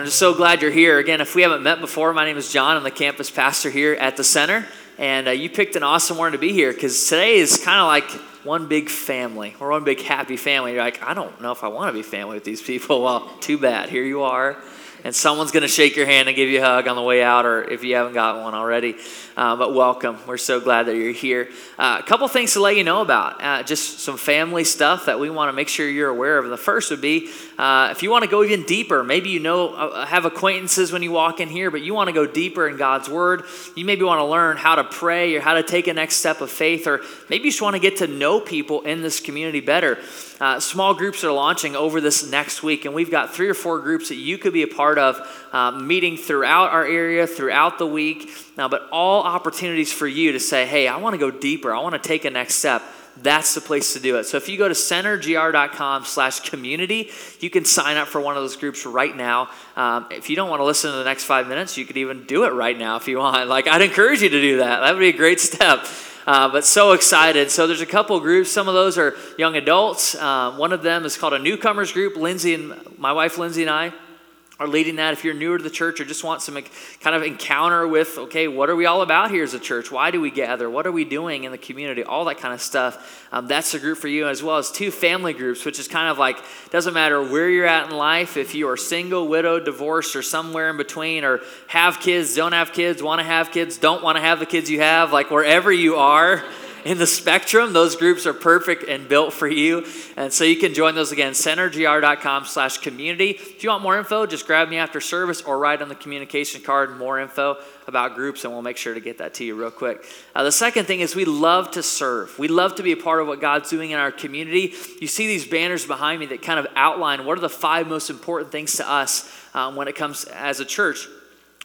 I'm just so glad you're here. Again, if we haven't met before, my name is John. I'm the campus pastor here at the center. And uh, you picked an awesome morning to be here because today is kind of like one big family. We're one big happy family. You're like, I don't know if I want to be family with these people. Well, too bad. Here you are and someone's going to shake your hand and give you a hug on the way out, or if you haven't got one already. Uh, but welcome. We're so glad that you're here. Uh, a couple things to let you know about uh, just some family stuff that we want to make sure you're aware of. And the first would be uh, if you want to go even deeper, maybe you know, uh, have acquaintances when you walk in here, but you want to go deeper in God's Word. You maybe want to learn how to pray or how to take a next step of faith, or maybe you just want to get to know people in this community better. Uh, small groups are launching over this next week, and we've got three or four groups that you could be a part of, uh, meeting throughout our area, throughout the week. Now, but all opportunities for you to say, hey, I want to go deeper, I want to take a next step that's the place to do it. So if you go to centergr.com slash community, you can sign up for one of those groups right now. Um, if you don't want to listen to the next five minutes, you could even do it right now if you want. Like, I'd encourage you to do that. That would be a great step. Uh, but so excited. So there's a couple groups. Some of those are young adults. Uh, one of them is called a newcomers group. Lindsay and my wife Lindsay and I are leading that. If you're newer to the church or just want some kind of encounter with, okay, what are we all about here as a church? Why do we gather? What are we doing in the community? All that kind of stuff. Um, that's a group for you, as well as two family groups, which is kind of like doesn't matter where you're at in life, if you are single, widowed, divorced, or somewhere in between, or have kids, don't have kids, want to have kids, don't want to have the kids you have, like wherever you are in the spectrum, those groups are perfect and built for you. And so you can join those again, centergr.com slash community. If you want more info, just grab me after service or write on the communication card more info about groups, and we'll make sure to get that to you real quick. Uh, the second thing is we love to serve. We love to be a part of what God's doing in our community. You see these banners behind me that kind of outline what are the five most important things to us um, when it comes as a church.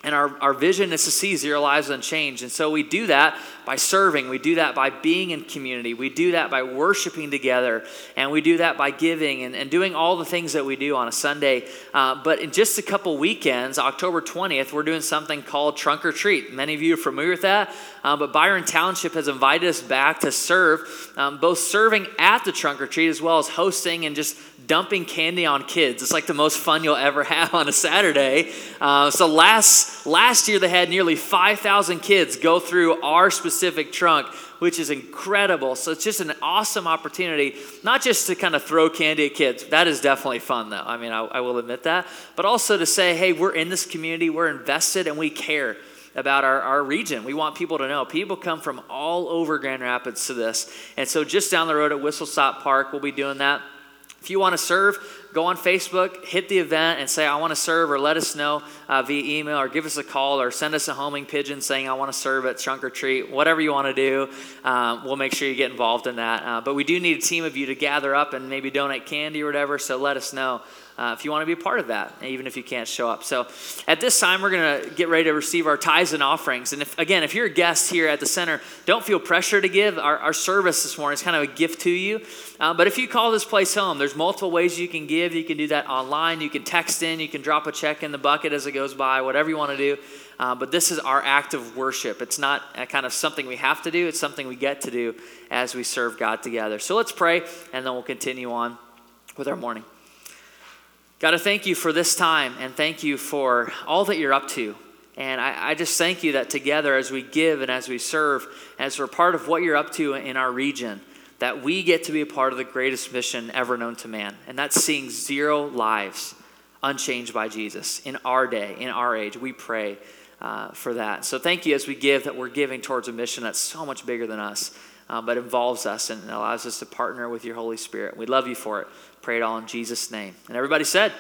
And our, our vision is to see zero lives unchanged. And so we do that by serving. We do that by being in community. We do that by worshiping together. And we do that by giving and, and doing all the things that we do on a Sunday. Uh, but in just a couple weekends, October 20th, we're doing something called Trunk or Treat. Many of you are familiar with that. Uh, but Byron Township has invited us back to serve, um, both serving at the Trunk or Treat as well as hosting and just dumping candy on kids. It's like the most fun you'll ever have on a Saturday. Uh, so last last year they had nearly 5,000 kids go through our specific trunk, which is incredible. So it's just an awesome opportunity, not just to kind of throw candy at kids. That is definitely fun, though. I mean, I, I will admit that, but also to say, hey, we're in this community, we're invested, and we care about our, our region. We want people to know. People come from all over Grand Rapids to this. And so just down the road at Whistle Stop Park, we'll be doing that. If you want to serve, go on Facebook, hit the event, and say, I want to serve, or let us know uh, via email, or give us a call, or send us a homing pigeon saying, I want to serve at Trunk or Treat. Whatever you want to do, um, we'll make sure you get involved in that. Uh, but we do need a team of you to gather up and maybe donate candy or whatever, so let us know. Uh, if you want to be a part of that, even if you can't show up. So at this time, we're going to get ready to receive our tithes and offerings. And if, again, if you're a guest here at the center, don't feel pressure to give. Our, our service this morning is kind of a gift to you. Uh, but if you call this place home, there's multiple ways you can give. You can do that online. You can text in. You can drop a check in the bucket as it goes by, whatever you want to do. Uh, but this is our act of worship. It's not kind of something we have to do, it's something we get to do as we serve God together. So let's pray, and then we'll continue on with our morning. God, I thank you for this time and thank you for all that you're up to. And I, I, just thank you that together as we give and as we serve, as we're part of what you're up to in our region, that we get to be a part of the greatest mission ever known to man. And that's seeing zero lives unchanged by Jesus in our day, in our age. We pray uh, for that. So thank you as we give that we're giving towards a mission that's so much bigger than us, uh, but involves us and allows us to partner with your Holy Spirit. We love you for it. Pray it all in Jesus' name. And everybody said,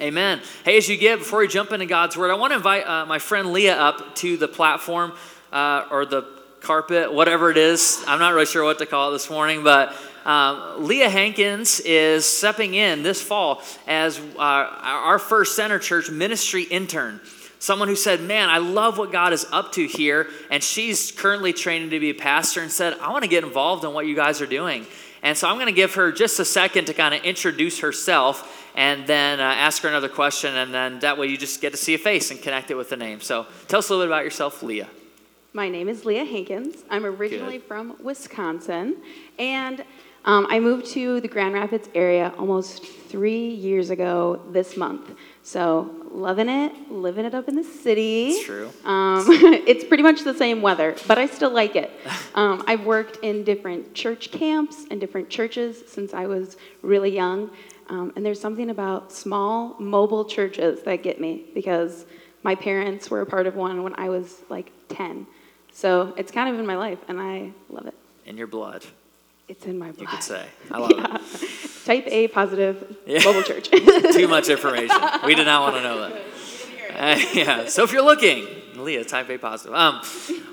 Amen. Hey, as you give, before we jump into God's word, I want to invite uh, my friend Leah up to the platform uh, or the carpet, whatever it is. I'm not really sure what to call it this morning, but um, Leah Hankins is stepping in this fall as uh, our first center church ministry intern. Someone who said, Man, I love what God is up to here. And she's currently training to be a pastor and said, I want to get involved in what you guys are doing. And so I'm going to give her just a second to kind of introduce herself and then uh, ask her another question. And then that way you just get to see a face and connect it with the name. So tell us a little bit about yourself, Leah. My name is Leah Hankins. I'm originally Good. from Wisconsin. And um, I moved to the Grand Rapids area almost three years ago this month. So loving it, living it up in the city. It's true. Um, it's pretty much the same weather, but I still like it. Um, I've worked in different church camps and different churches since I was really young. Um, and there's something about small, mobile churches that get me because my parents were a part of one when I was like 10. So it's kind of in my life, and I love it. In your blood, It's in my blood. you could say. I love Yeah. Type A positive Yeah. mobile church. Too much information. We did not want to know that. Uh, yeah. So if you're looking, Leah, type A positive. Um,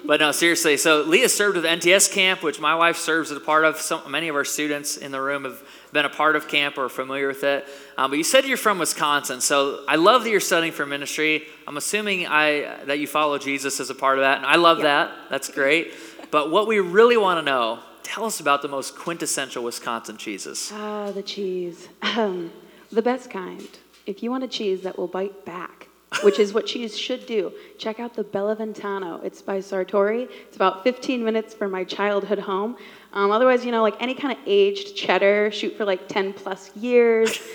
but no, seriously. So Leah served with NTS camp, which my wife serves as a part of. Some, many of our students in the room have been a part of camp or are familiar with it. Um, but you said you're from Wisconsin, so I love that you're studying for ministry. I'm assuming I that you follow Jesus as a part of that, and I love that. That's great. But what we really want to know, tell us about the most quintessential Wisconsin cheeses. Ah, the cheese. Um, the best kind. If you want a cheese that will bite back, which is what cheese should do, check out the BellaVitano. It's by Sartori. It's about 15 minutes from my childhood home. Um, otherwise, you know, like any kind of aged cheddar, shoot for like 10 plus years.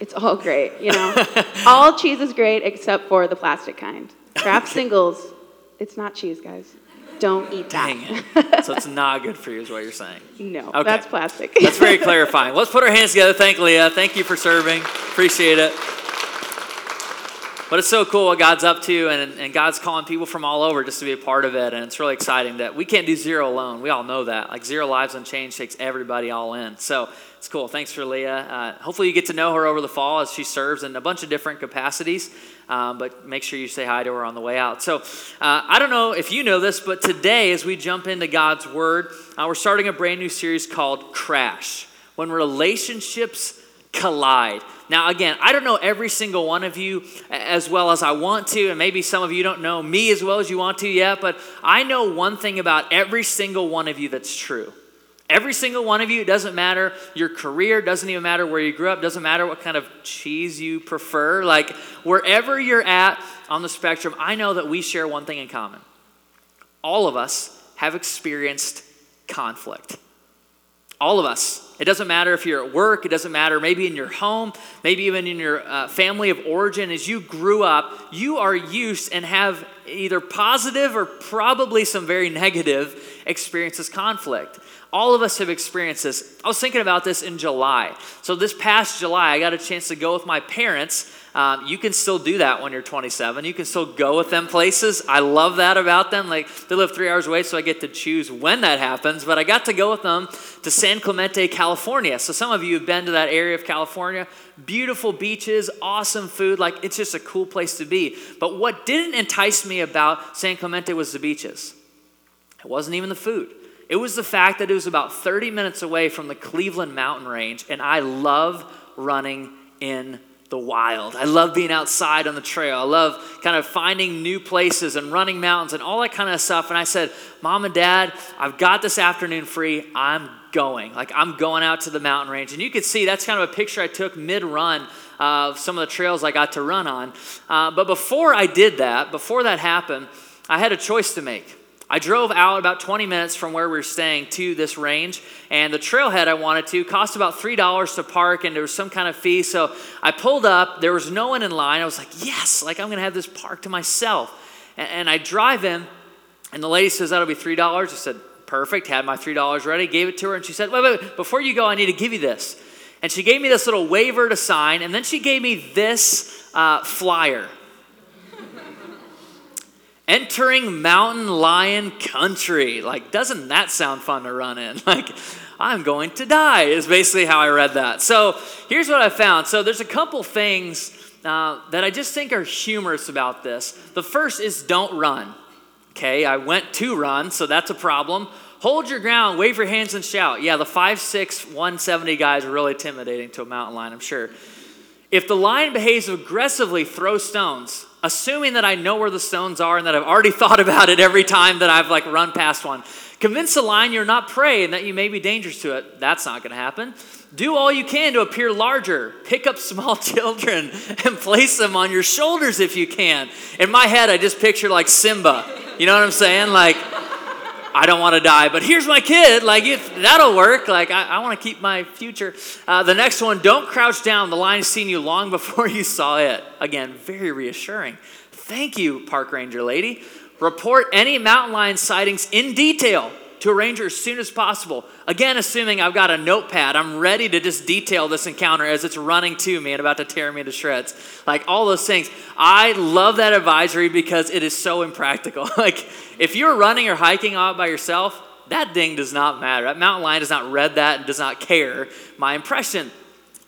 It's all great, you know. all cheese is great except for the plastic kind. Kraft singles, it's not cheese, guys. Don't eat that. Dang it. so it's not good for you, is what you're saying. No, Okay. that's plastic. That's very clarifying. Let's put our hands together. Thank Leah. Thank you for serving. Appreciate it. But it's so cool what God's up to, and, and God's calling people from all over just to be a part of it. And it's really exciting that we can't do zero alone. We all know that. Like Zero Lives Unchanged takes everybody all in. So it's cool. Thanks for Leah. Uh, hopefully, you get to know her over the fall as she serves in a bunch of different capacities. Um, but make sure you say hi to her on the way out. So uh, I don't know if you know this, but today, as we jump into God's Word, uh, we're starting a brand new series called Crash When Relationships Collide. Now, again, I don't know every single one of you as well as I want to, and maybe some of you don't know me as well as you want to yet, but I know one thing about every single one of you that's true. Every single one of you, it doesn't matter your career, doesn't even matter where you grew up, doesn't matter what kind of cheese you prefer. Like, wherever you're at on the spectrum, I know that we share one thing in common. All of us have experienced conflict. All of us. It doesn't matter if you're at work, it doesn't matter maybe in your home, maybe even in your uh, family of origin. As you grew up, you are used and have either positive or probably some very negative experiences conflict. All of us have experienced this. I was thinking about this in July. So, this past July, I got a chance to go with my parents. Um, you can still do that when you're 27. You can still go with them places. I love that about them. Like, they live three hours away, so I get to choose when that happens. But I got to go with them to San Clemente, California. So, some of you have been to that area of California. Beautiful beaches, awesome food. Like, it's just a cool place to be. But what didn't entice me about San Clemente was the beaches, it wasn't even the food. It was the fact that it was about 30 minutes away from the Cleveland mountain range, and I love running in the wild. I love being outside on the trail. I love kind of finding new places and running mountains and all that kind of stuff. And I said, Mom and Dad, I've got this afternoon free. I'm going. Like, I'm going out to the mountain range. And you could see that's kind of a picture I took mid run of some of the trails I got to run on. Uh, but before I did that, before that happened, I had a choice to make. I drove out about 20 minutes from where we were staying to this range, and the trailhead I wanted to cost about $3 to park, and there was some kind of fee. So I pulled up, there was no one in line. I was like, yes, like I'm gonna have this park to myself. And, and I drive in, and the lady says, that'll be $3. I said, perfect, had my $3 ready, gave it to her, and she said, wait, wait, wait, before you go, I need to give you this. And she gave me this little waiver to sign, and then she gave me this uh, flyer. Entering mountain lion country. Like, doesn't that sound fun to run in? Like, I'm going to die, is basically how I read that. So, here's what I found. So, there's a couple things uh, that I just think are humorous about this. The first is don't run. Okay, I went to run, so that's a problem. Hold your ground, wave your hands, and shout. Yeah, the 5'6, 170 guys are really intimidating to a mountain lion, I'm sure. If the lion behaves aggressively, throw stones, assuming that I know where the stones are and that I've already thought about it every time that I've like run past one. Convince the lion you're not prey and that you may be dangerous to it. That's not going to happen. Do all you can to appear larger. Pick up small children and place them on your shoulders if you can. In my head, I just picture like Simba. You know what I'm saying? Like, I don't want to die, but here's my kid. Like, if, that'll work. Like, I, I want to keep my future. Uh, the next one, don't crouch down. The lion has seen you long before you saw it. Again, very reassuring. Thank you, park ranger lady. Report any mountain lion sightings in detail to a ranger as soon as possible. Again, assuming I've got a notepad, I'm ready to just detail this encounter as it's running to me and about to tear me to shreds. Like all those things. I love that advisory because it is so impractical. like if you're running or hiking out by yourself, that ding does not matter. That mountain lion does not read that and does not care my impression.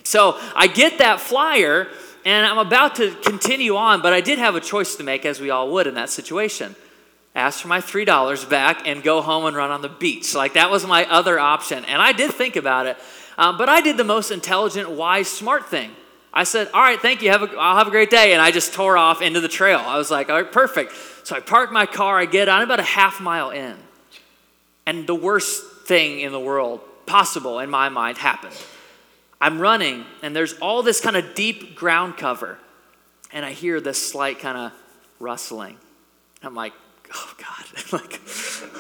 So I get that flyer and I'm about to continue on, but I did have a choice to make, as we all would in that situation ask for my $3 back and go home and run on the beach. Like that was my other option. And I did think about it, um, but I did the most intelligent, wise, smart thing. I said, All right, thank you. Have a, I'll have a great day. And I just tore off into the trail. I was like, All right, perfect. So I parked my car. I get on about a half mile in. And the worst thing in the world possible in my mind happened. I'm running, and there's all this kind of deep ground cover. And I hear this slight kind of rustling. I'm like, oh God, like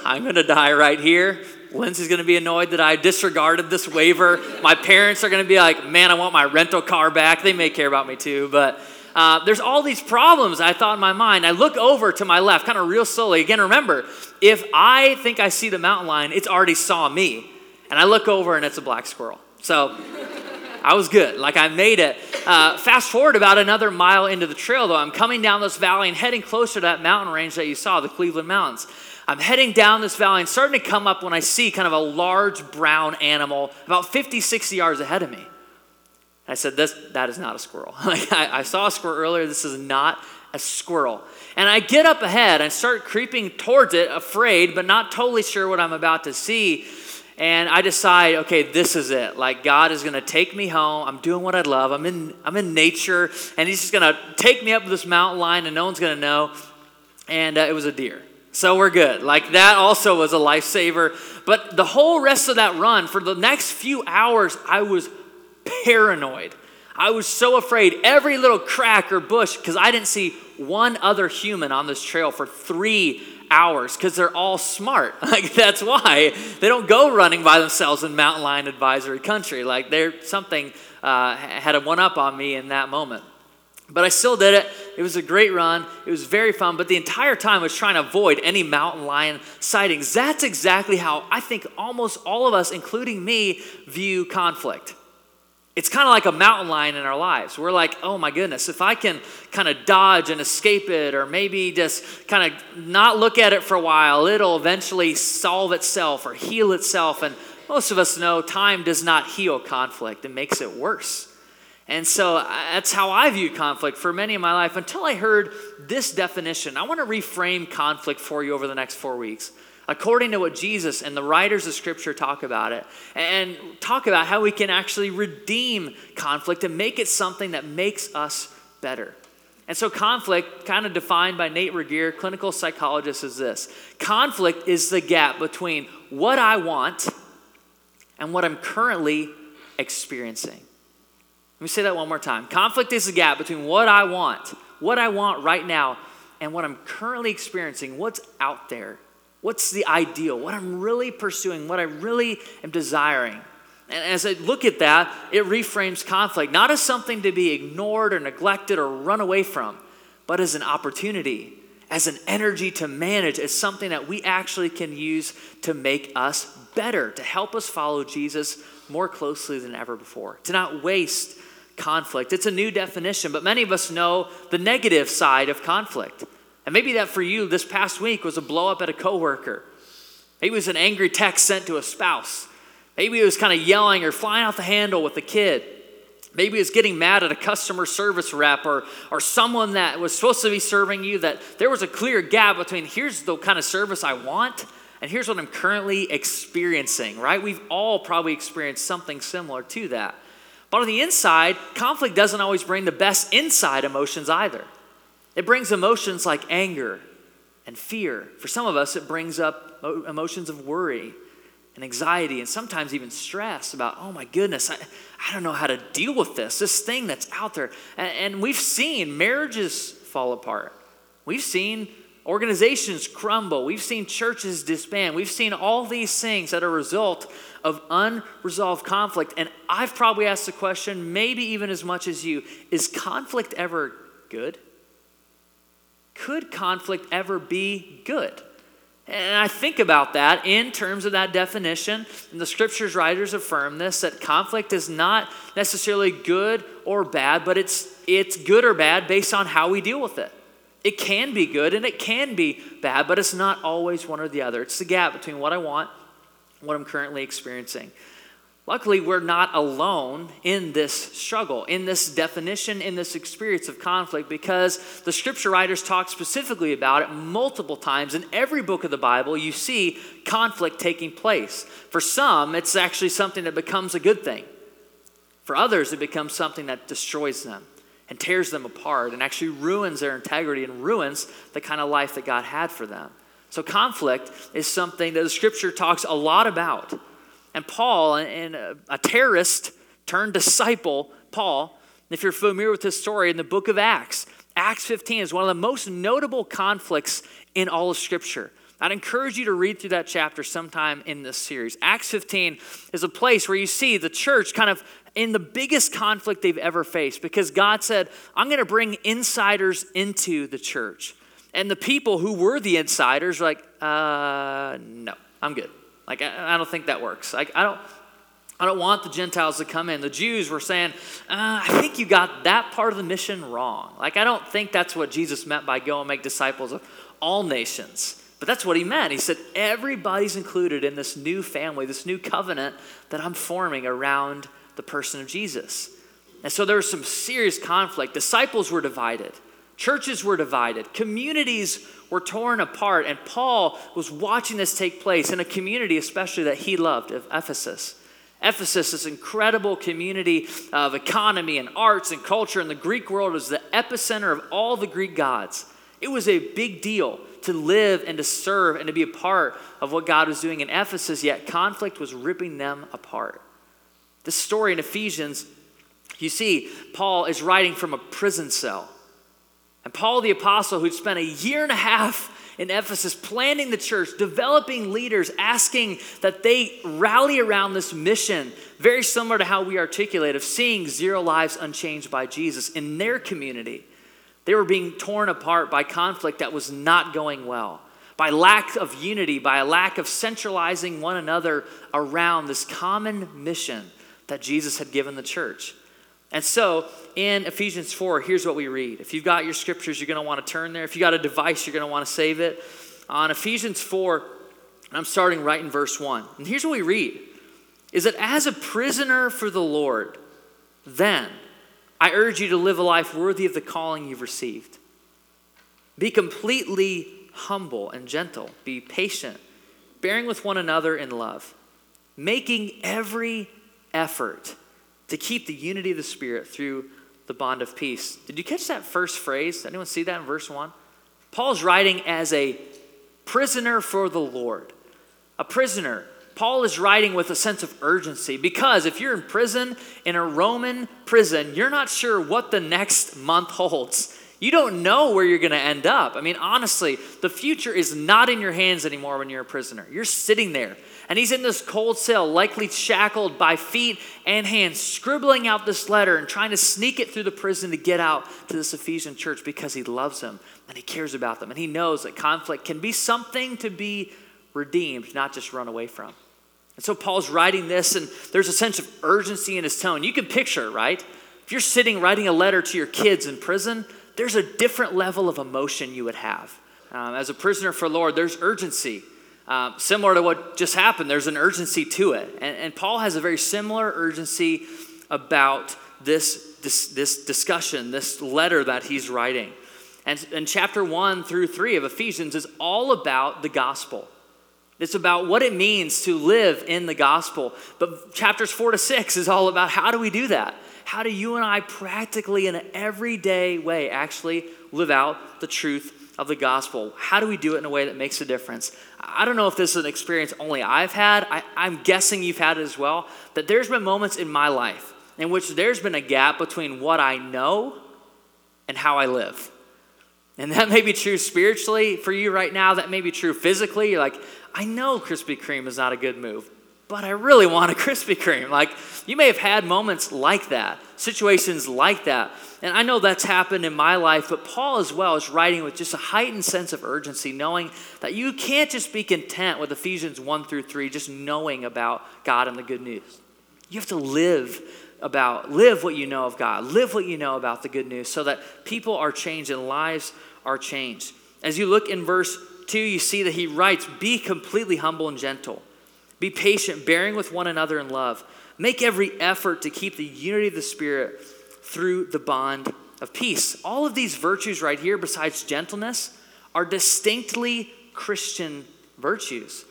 I'm gonna die right here. Lindsay's gonna be annoyed that I disregarded this waiver. My parents are gonna be like, man, I want my rental car back. They may care about me too, but uh, there's all these problems I thought in my mind. I look over to my left, kind of real slowly. Again, remember, if I think I see the mountain lion, it's already saw me. And I look over and it's a black squirrel. So I was good. Like I made it. Uh, fast forward about another mile into the trail, though. I'm coming down this valley and heading closer to that mountain range that you saw, the Cleveland Mountains. I'm heading down this valley and starting to come up when I see kind of a large brown animal about 50, 60 yards ahead of me. I said, this, that is not a squirrel. like I, I saw a squirrel earlier. This is not a squirrel. And I get up ahead and start creeping towards it, afraid, but not totally sure what I'm about to see and I decide, okay, this is it. Like God is going to take me home. I'm doing what I love. I'm in I'm in nature, and He's just going to take me up this mountain line, and no one's going to know. And uh, it was a deer, so we're good. Like that also was a lifesaver. But the whole rest of that run, for the next few hours, I was paranoid. I was so afraid every little crack or bush because I didn't see one other human on this trail for three hours because they're all smart. Like that's why they don't go running by themselves in mountain lion advisory country. Like they're something uh, had a one up on me in that moment. But I still did it. It was a great run. It was very fun. But the entire time I was trying to avoid any mountain lion sightings. That's exactly how I think almost all of us, including me, view conflict it's kind of like a mountain lion in our lives. We're like, oh my goodness, if I can kind of dodge and escape it, or maybe just kind of not look at it for a while, it'll eventually solve itself or heal itself. And most of us know time does not heal conflict, it makes it worse. And so uh, that's how I view conflict for many of my life until I heard this definition. I want to reframe conflict for you over the next four weeks according to what Jesus and the writers of Scripture talk about it, and talk about how we can actually redeem conflict and make it something that makes us better. And so, conflict, kind of defined by Nate Revere, clinical psychologist, is this conflict is the gap between what I want and what I'm currently experiencing. Let me say that one more time. Conflict is the gap between what I want, what I want right now, and what I'm currently experiencing, what's out there. What's the ideal? What I'm really pursuing, what I really am desiring. And as I look at that, it reframes conflict not as something to be ignored or neglected or run away from, but as an opportunity, as an energy to manage, as something that we actually can use to make us better, to help us follow Jesus more closely than ever before, to not waste conflict. It's a new definition, but many of us know the negative side of conflict. And maybe that for you this past week was a blow up at a coworker. Maybe it was an angry text sent to a spouse. Maybe it was kind of yelling or flying off the handle with a kid. Maybe it was getting mad at a customer service rep or, or someone that was supposed to be serving you, that there was a clear gap between here's the kind of service I want and here's what I'm currently experiencing, right? We've all probably experienced something similar to that. But on the inside, conflict doesn't always bring the best inside emotions either. It brings emotions like anger and fear. For some of us, it brings up emotions of worry and anxiety and sometimes even stress about, oh my goodness, I, I don't know how to deal with this, this thing that's out there. And, and we've seen marriages fall apart. We've seen organizations crumble. We've seen churches disband. We've seen all these things that are a result of unresolved conflict. And I've probably asked the question, maybe even as much as you is conflict ever good? Could conflict ever be good? And I think about that in terms of that definition. And the scriptures writers affirm this that conflict is not necessarily good or bad, but it's, it's good or bad based on how we deal with it. It can be good and it can be bad, but it's not always one or the other. It's the gap between what I want and what I'm currently experiencing. Luckily, we're not alone in this struggle, in this definition, in this experience of conflict, because the scripture writers talk specifically about it multiple times. In every book of the Bible, you see conflict taking place. For some, it's actually something that becomes a good thing. For others, it becomes something that destroys them and tears them apart and actually ruins their integrity and ruins the kind of life that God had for them. So, conflict is something that the scripture talks a lot about. And Paul, and a terrorist turned disciple, Paul, if you're familiar with this story in the book of Acts, Acts 15 is one of the most notable conflicts in all of Scripture. I'd encourage you to read through that chapter sometime in this series. Acts 15 is a place where you see the church kind of in the biggest conflict they've ever faced because God said, I'm going to bring insiders into the church. And the people who were the insiders like, uh, no, I'm good. Like, I, I don't think that works. Like, I don't. I don't want the Gentiles to come in. The Jews were saying, uh, I think you got that part of the mission wrong. Like, I don't think that's what Jesus meant by go and make disciples of all nations. But that's what he meant. He said, everybody's included in this new family, this new covenant that I'm forming around the person of Jesus. And so there was some serious conflict. Disciples were divided, churches were divided, communities were torn apart. And Paul was watching this take place in a community, especially that he loved, of Ephesus. Ephesus, this incredible community of economy and arts and culture in the Greek world, was the epicenter of all the Greek gods. It was a big deal to live and to serve and to be a part of what God was doing in Ephesus, yet conflict was ripping them apart. This story in Ephesians, you see, Paul is writing from a prison cell. And Paul the Apostle, who'd spent a year and a half in Ephesus planning the church, developing leaders, asking that they rally around this mission, very similar to how we articulate of seeing zero lives unchanged by Jesus in their community. They were being torn apart by conflict that was not going well, by lack of unity, by a lack of centralizing one another around this common mission that Jesus had given the church. And so in Ephesians 4, here's what we read. If you've got your scriptures, you're going to want to turn there. If you got a device, you're going to want to save it. On Ephesians 4, I'm starting right in verse 1. And here's what we read is that as a prisoner for the Lord, then I urge you to live a life worthy of the calling you've received. Be completely humble and gentle. Be patient, bearing with one another in love, making every effort to keep the unity of the Spirit through the bond of peace. Did you catch that first phrase? Anyone see that in verse 1? Paul's writing as a prisoner for the Lord. A prisoner. Paul is writing with a sense of urgency because if you're in prison, in a Roman prison, you're not sure what the next month holds. You don't know where you're going to end up. I mean, honestly, the future is not in your hands anymore when you're a prisoner. You're sitting there and he's in this cold cell, likely shackled by feet and hands, scribbling out this letter and trying to sneak it through the prison to get out to this Ephesian church because he loves them and he cares about them. And he knows that conflict can be something to be redeemed, not just run away from. And so Paul's writing this, and there's a sense of urgency in his tone. You can picture, right? If you're sitting writing a letter to your kids in prison, there's a different level of emotion you would have. Um, as a prisoner for Lord, there's urgency. Um, similar to what just happened, there's an urgency to it. And, and Paul has a very similar urgency about this, this, this discussion, this letter that he's writing. And, and chapter 1 through 3 of Ephesians is all about the gospel. It's about what it means to live in the gospel. But chapters 4 to 6 is all about how do we do that? How do you and I practically, in an everyday way, actually live out the truth of the gospel. How do we do it in a way that makes a difference? I don't know if this is an experience only I've had. I, I'm guessing you've had it as well. That there's been moments in my life in which there's been a gap between what I know and how I live. And that may be true spiritually for you right now. That may be true physically. You're like, I know Krispy Kreme is not a good move, but I really want a Krispy Kreme. Like, you may have had moments like that, situations like that. And I know that's happened in my life, but Paul as well is writing with just a heightened sense of urgency, knowing that you can't just be content with Ephesians 1 through 3, just knowing about God and the good news. You have to live about, live what you know of God, live what you know about the good news so that people are changed and lives are changed. As you look in verse 2, you see that he writes, Be completely humble and gentle. Be patient, bearing with one another in love. Make every effort to keep the unity of the Spirit through the bond of peace. All of these virtues right here, besides gentleness, are distinctly Christian virtues.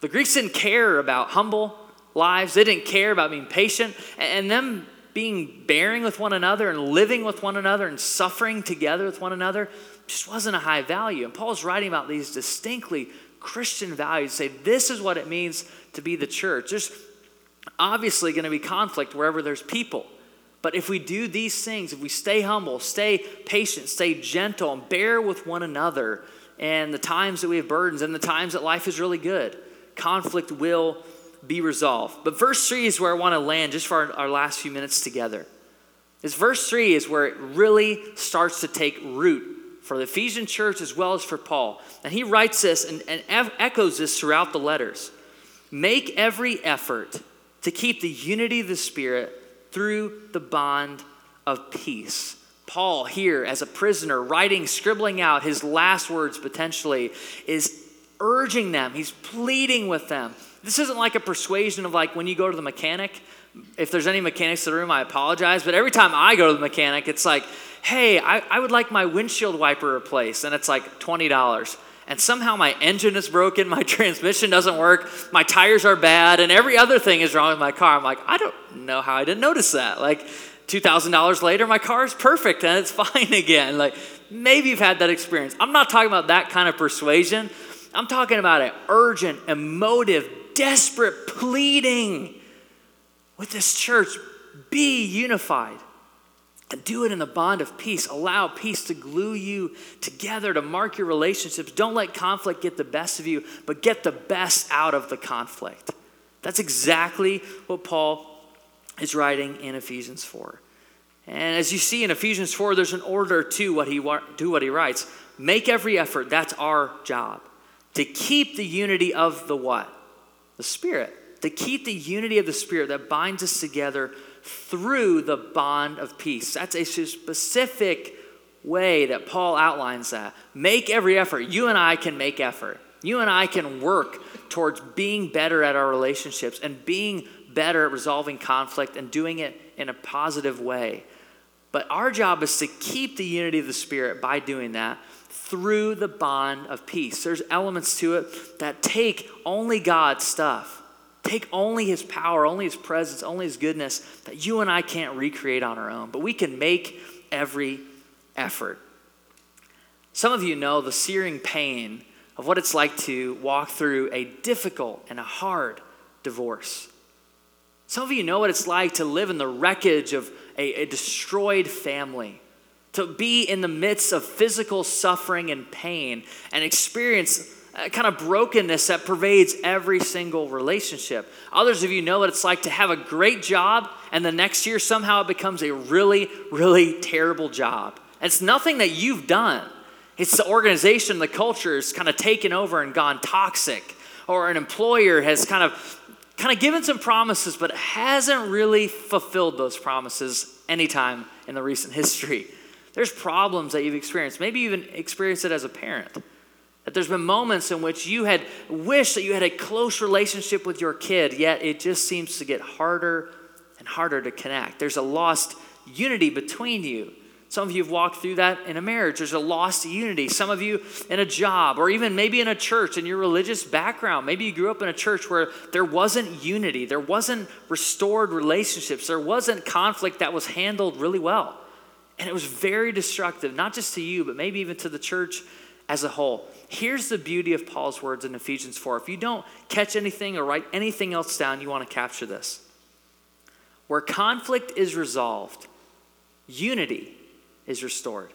The Greeks didn't care about humble lives, they didn't care about being patient, and them being bearing with one another and living with one another and suffering together with one another just wasn't a high value. And Paul's writing about these distinctly Christian values, say this is what it means to be the church. There's obviously going to be conflict wherever there's people. But if we do these things, if we stay humble, stay patient, stay gentle, and bear with one another, and the times that we have burdens and the times that life is really good, conflict will be resolved. But verse 3 is where I want to land just for our, our last few minutes together. Is verse 3 is where it really starts to take root for the Ephesian church as well as for Paul. And he writes this and, and echoes this throughout the letters. Make every effort to keep the unity of the Spirit through the bond of peace. Paul, here as a prisoner, writing, scribbling out his last words potentially, is urging them, he's pleading with them. This isn't like a persuasion of like when you go to the mechanic. If there's any mechanics in the room, I apologize. But every time I go to the mechanic, it's like, hey, I, I would like my windshield wiper replaced. And it's like $20 and somehow my engine is broken, my transmission doesn't work, my tires are bad, and every other thing is wrong with my car. I'm like, I don't know how I didn't notice that. Like, $2,000 later, my car is perfect and it's fine again. Like, maybe you've had that experience. I'm not talking about that kind of persuasion. I'm talking about an urgent, emotive, desperate pleading with this church be unified. Do it in the bond of peace. Allow peace to glue you together, to mark your relationships. Don't let conflict get the best of you, but get the best out of the conflict. That's exactly what Paul is writing in Ephesians 4. And as you see in Ephesians 4, there's an order to what he, do what he writes. Make every effort, that's our job, to keep the unity of the what? The Spirit. To keep the unity of the Spirit that binds us together through the bond of peace. That's a specific way that Paul outlines that. Make every effort. You and I can make effort. You and I can work towards being better at our relationships and being better at resolving conflict and doing it in a positive way. But our job is to keep the unity of the Spirit by doing that through the bond of peace. There's elements to it that take only God's stuff take only his power, only his presence, only his goodness that you and I can't recreate on our own, but we can make every effort. Some of you know the searing pain of what it's like to walk through a difficult and a hard divorce. Some of you know what it's like to live in the wreckage of a, a destroyed family, to be in the midst of physical suffering and pain and experience kind of brokenness that pervades every single relationship. Others of you know what it's like to have a great job and the next year somehow it becomes a really, really terrible job. It's nothing that you've done. It's the organization, the culture has kind of taken over and gone toxic. Or an employer has kind of kind of given some promises, but hasn't really fulfilled those promises anytime in the recent history. There's problems that you've experienced. Maybe you even experienced it as a parent. That there's been moments in which you had wished that you had a close relationship with your kid, yet it just seems to get harder and harder to connect. There's a lost unity between you. Some of you have walked through that in a marriage. There's a lost unity. Some of you in a job, or even maybe in a church in your religious background. Maybe you grew up in a church where there wasn't unity, there wasn't restored relationships, there wasn't conflict that was handled really well. And it was very destructive, not just to you, but maybe even to the church as a whole. Here's the beauty of Paul's words in Ephesians 4. If you don't catch anything or write anything else down, you want to capture this. Where conflict is resolved, unity is restored.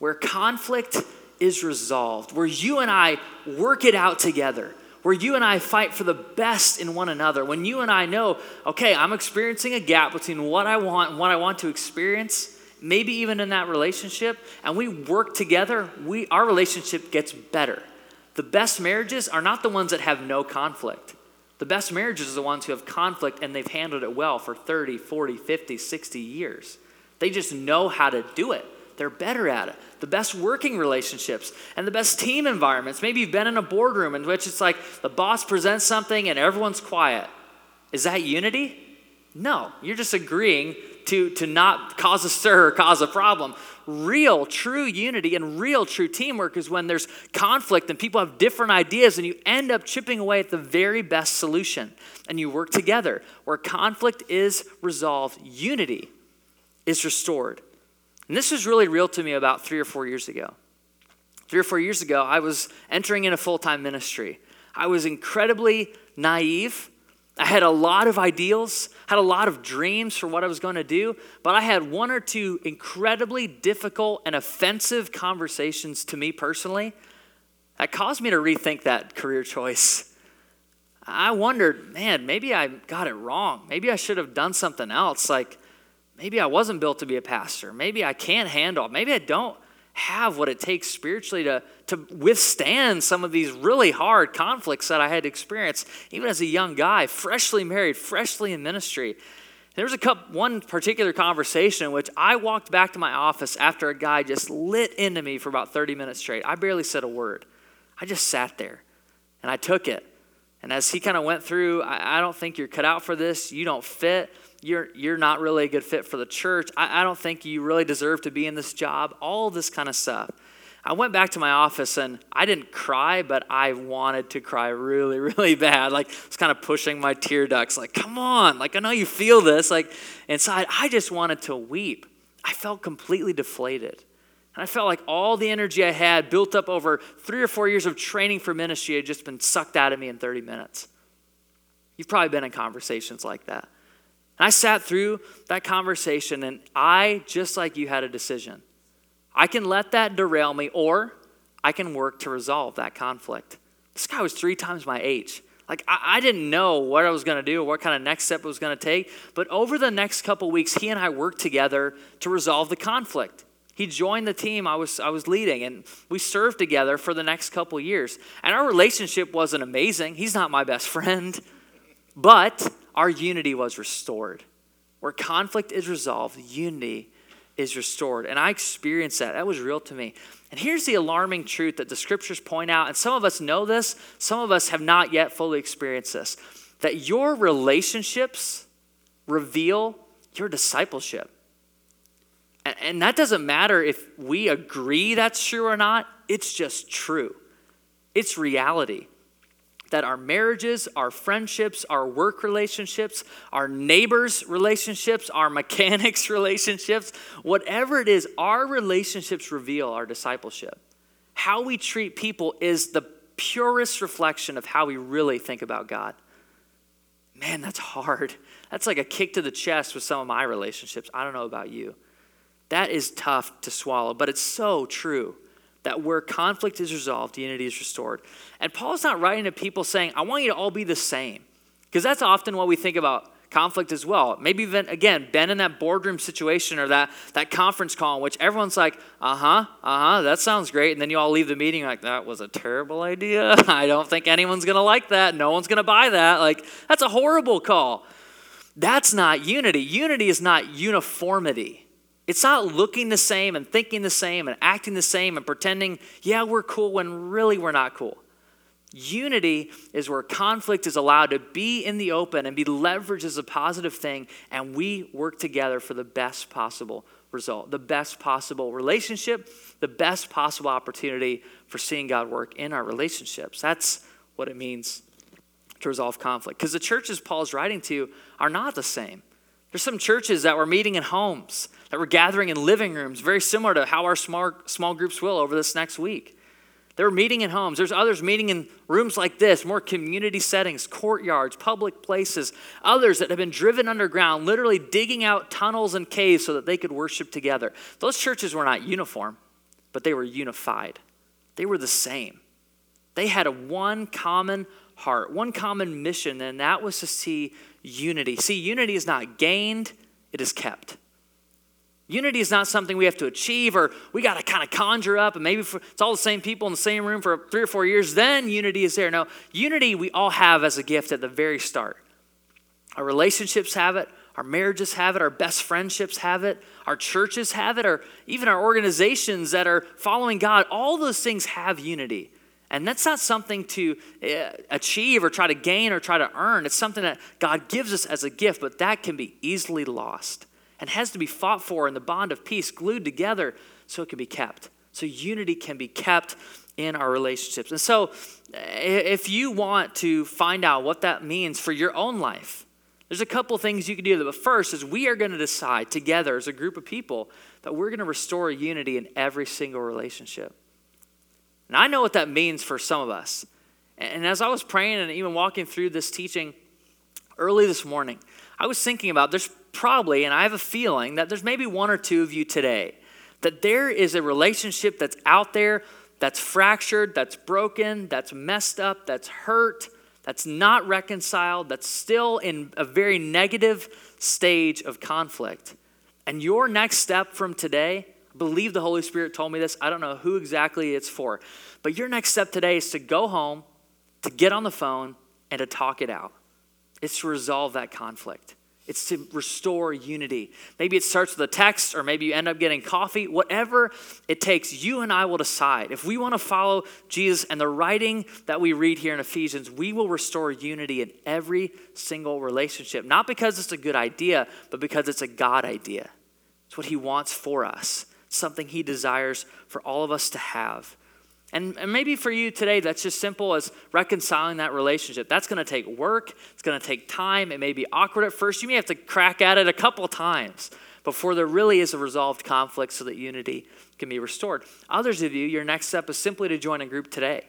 where conflict is resolved, where you and I work it out together, where you and I fight for the best in one another, when you and I know, okay, I'm experiencing a gap between what I want and what I want to experience, maybe even in that relationship, and we work together, we, our relationship gets better. The best marriages are not the ones that have no conflict. The best marriages are the ones who have conflict and they've handled it well for 30, 40, 50, 60 years. They just know how to do it. They're better at it. The best working relationships and the best team environments. Maybe you've been in a boardroom in which it's like the boss presents something and everyone's quiet. Is that unity? No, you're just agreeing to, to not cause a stir or cause a problem. Real, true unity and real, true teamwork is when there's conflict and people have different ideas and you end up chipping away at the very best solution and you work together. Where conflict is resolved, unity is restored. And this was really real to me about three or four years ago. Three or four years ago, I was entering in a full time ministry. I was incredibly naive I had a lot of ideals, had a lot of dreams for what I was going to do, but I had one or two incredibly difficult and offensive conversations to me personally that caused me to rethink that career choice. I wondered, man, maybe I got it wrong. Maybe I should have done something else. Like, maybe I wasn't built to be a pastor. Maybe I can't handle, it, maybe I don't have what it takes spiritually to, to withstand some of these really hard conflicts that I had experienced, even as a young guy, freshly married, freshly in ministry. There was a couple, one particular conversation in which I walked back to my office after a guy just lit into me for about 30 minutes straight. I barely said a word. I just sat there and I took it. And as he kind of went through, I, I don't think you're cut out for this. You don't fit you're, you're not really a good fit for the church. I, I don't think you really deserve to be in this job. All this kind of stuff. I went back to my office and I didn't cry, but I wanted to cry really, really bad. Like, I was kind of pushing my tear ducts, like, come on, like, I know you feel this. Like, inside, I just wanted to weep. I felt completely deflated. And I felt like all the energy I had built up over three or four years of training for ministry had just been sucked out of me in 30 minutes. You've probably been in conversations like that. And I sat through that conversation and I, just like you, had a decision. I can let that derail me or I can work to resolve that conflict. This guy was three times my age. Like, I, I didn't know what I was going to do what kind of next step was going to take. But over the next couple weeks, he and I worked together to resolve the conflict. He joined the team I was, I was leading, and we served together for the next couple years. And our relationship wasn't amazing. He's not my best friend, but our unity was restored. Where conflict is resolved, unity is restored. And I experienced that. That was real to me. And here's the alarming truth that the scriptures point out, and some of us know this, some of us have not yet fully experienced this that your relationships reveal your discipleship. And, and that doesn't matter if we agree that's true or not, it's just true. It's reality that our marriages, our friendships, our work relationships, our neighbors' relationships, our mechanics' relationships, whatever it is, our relationships reveal our discipleship. How we treat people is the purest reflection of how we really think about God. Man, that's hard. That's like a kick to the chest with some of my relationships. I don't know about you. That is tough to swallow, but it's so true that where conflict is resolved, unity is restored. And Paul's not writing to people saying, I want you to all be the same. Because that's often what we think about conflict as well. Maybe even, again, been in that boardroom situation or that, that conference call in which everyone's like, uh huh, uh huh, that sounds great. And then you all leave the meeting like, that was a terrible idea. I don't think anyone's going to like that. No one's going to buy that. Like, that's a horrible call. That's not unity. Unity is not uniformity. It's not looking the same and thinking the same and acting the same and pretending, yeah, we're cool when really we're not cool. Unity is where conflict is allowed to be in the open and be leveraged as a positive thing, and we work together for the best possible result, the best possible relationship, the best possible opportunity for seeing God work in our relationships. That's what it means to resolve conflict. Because the churches Paul's writing to are not the same. There's some churches that were meeting in homes, that were gathering in living rooms, very similar to how our small, small groups will over this next week. They were meeting in homes. There's others meeting in rooms like this, more community settings, courtyards, public places. Others that have been driven underground, literally digging out tunnels and caves so that they could worship together. Those churches were not uniform. but they were unified. They were the same. They had a one common heart, one common mission, and that was to see unity. See, unity is not gained, it is kept. Unity is not something we have to achieve or we got to kind of conjure up and maybe for, it's all the same people in the same room for three or four years, then unity is there. No, unity we all have as a gift at the very start. Our relationships have it, our marriages have it, our best friendships have it, our churches have it, or even our organizations that are following God. All those things have unity. And that's not something to uh, achieve or try to gain or try to earn. It's something that God gives us as a gift, but that can be easily lost and has to be fought for in the bond of peace, glued together so it can be kept. So unity can be kept in our relationships. And so if you want to find out what that means for your own life, there's a couple things you can do. But first is we are going to decide together as a group of people that we're going to restore unity in every single relationship. And I know what that means for some of us. And as I was praying and even walking through this teaching early this morning, I was thinking about there's probably, and I have a feeling that there's maybe one or two of you today that there is a relationship that's out there that's fractured, that's broken, that's messed up, that's hurt, that's not reconciled, that's still in a very negative stage of conflict. And your next step from today believe the Holy Spirit told me this. I don't know who exactly it's for. But your next step today is to go home, to get on the phone, and to talk it out. It's to resolve that conflict. It's to restore unity. Maybe it starts with a text, or maybe you end up getting coffee. Whatever it takes, you and I will decide. If we want to follow Jesus and the writing that we read here in Ephesians, we will restore unity in every single relationship. Not because it's a good idea, but because it's a God idea. It's what He wants for us something He desires for all of us to have. And, and maybe for you today, that's just simple as reconciling that relationship. That's going to take work, it's going to take time. It may be awkward at first. You may have to crack at it a couple times before there really is a resolved conflict so that unity can be restored. Others of you, your next step is simply to join a group today.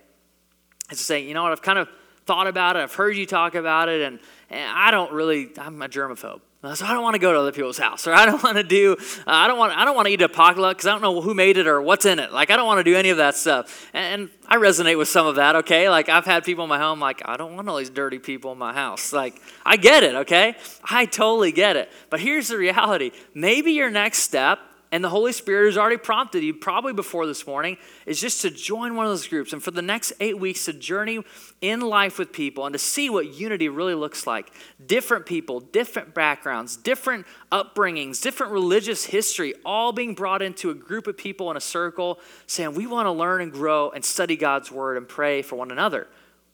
It's to say, you know what, I've kind of thought about it, I've heard you talk about it, and, and I don't really, I'm a germaphobe. So I don't want to go to other people's house, or I don't want to do, uh, I don't want, I don't want to eat a potluck because I don't know who made it or what's in it. Like I don't want to do any of that stuff. And, and I resonate with some of that. Okay, like I've had people in my home like I don't want all these dirty people in my house. Like I get it. Okay, I totally get it. But here's the reality: maybe your next step and the Holy Spirit has already prompted you, probably before this morning, is just to join one of those groups and for the next eight weeks to journey in life with people and to see what unity really looks like. Different people, different backgrounds, different upbringings, different religious history, all being brought into a group of people in a circle saying, We want to learn and grow and study God's word and pray for one another.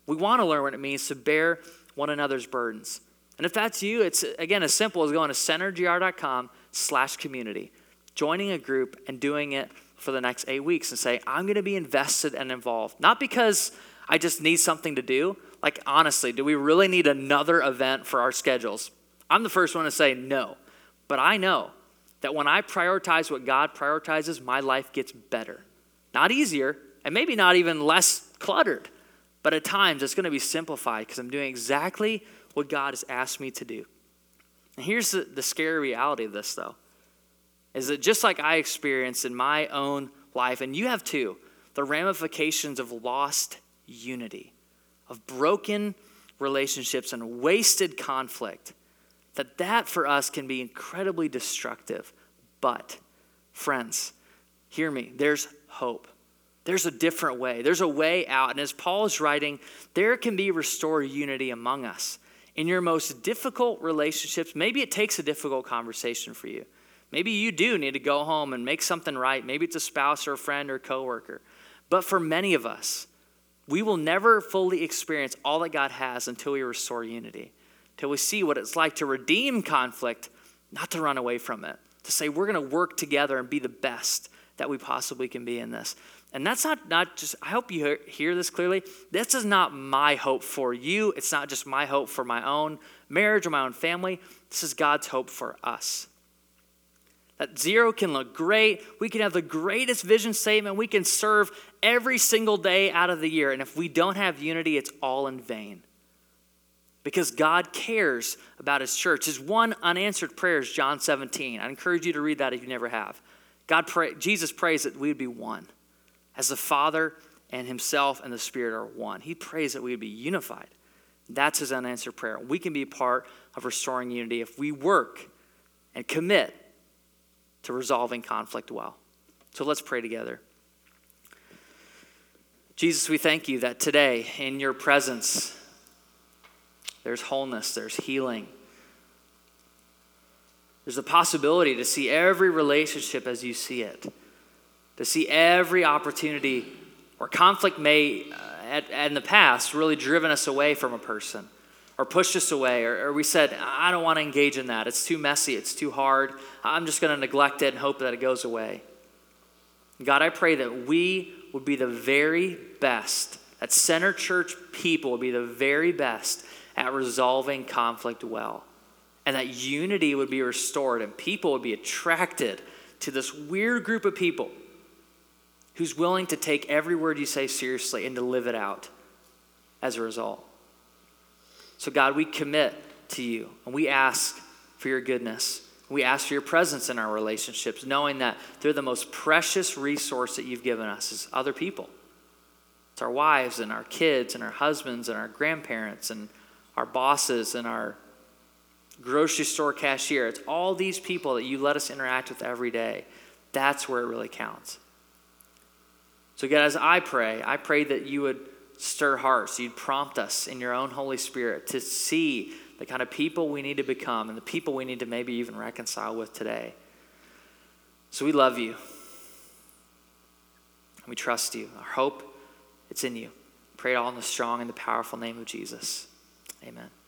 We want to learn what it means to bear one another's burdens. And if that's you, it's again as simple as going to centergr.com slash community joining a group and doing it for the next eight weeks and say, I'm going to be invested and involved. Not because I just need something to do. Like, honestly, do we really need another event for our schedules? I'm the first one to say no. But I know that when I prioritize what God prioritizes, my life gets better. Not easier, and maybe not even less cluttered, but at times it's going to be simplified because I'm doing exactly what God has asked me to do. And here's the, the scary reality of this, though is that just like I experienced in my own life, and you have too, the ramifications of lost unity, of broken relationships and wasted conflict, that that for us can be incredibly destructive. But, friends, hear me, there's hope. There's a different way. There's a way out. And as Paul is writing, there can be restored unity among us. In your most difficult relationships, maybe it takes a difficult conversation for you. Maybe you do need to go home and make something right. Maybe it's a spouse or a friend or a coworker. But for many of us, we will never fully experience all that God has until we restore unity, until we see what it's like to redeem conflict, not to run away from it, to say we're going to work together and be the best that we possibly can be in this. And that's not, not just, I hope you hear this clearly. This is not my hope for you. It's not just my hope for my own marriage or my own family. This is God's hope for us. That zero can look great. We can have the greatest vision statement. We can serve every single day out of the year. And if we don't have unity, it's all in vain. Because God cares about his church. His one unanswered prayer is John 17. I encourage you to read that if you never have. God pray, Jesus prays that we would be one. as the Father and Himself and the Spirit are one. He prays that we would be unified. That's His unanswered prayer. We can be part of restoring unity if we work and commit to resolving conflict well. So let's pray together. Jesus, we thank you that today, in your presence, there's wholeness, there's healing. There's a possibility to see every relationship as you see it, to see every opportunity where conflict may, uh, at, at in the past, really driven us away from a person or pushed us away, or, or we said, I don't want to engage in that. It's too messy, it's too hard. I'm just going to neglect it and hope that it goes away. God, I pray that we would be the very best, that Center Church people would be the very best at resolving conflict well, and that unity would be restored and people would be attracted to this weird group of people who's willing to take every word you say seriously and to live it out as a result. So, God, we commit to you and we ask for your goodness. We ask for your presence in our relationships, knowing that they're the most precious resource that you've given us is other people. It's our wives and our kids and our husbands and our grandparents and our bosses and our grocery store cashier. It's all these people that you let us interact with every day. That's where it really counts. So, God, as I pray, I pray that you would stir hearts. You'd prompt us in your own Holy Spirit to see the kind of people we need to become and the people we need to maybe even reconcile with today. So we love you. We trust you. Our hope, it's in you. Pray it all in the strong and the powerful name of Jesus. Amen.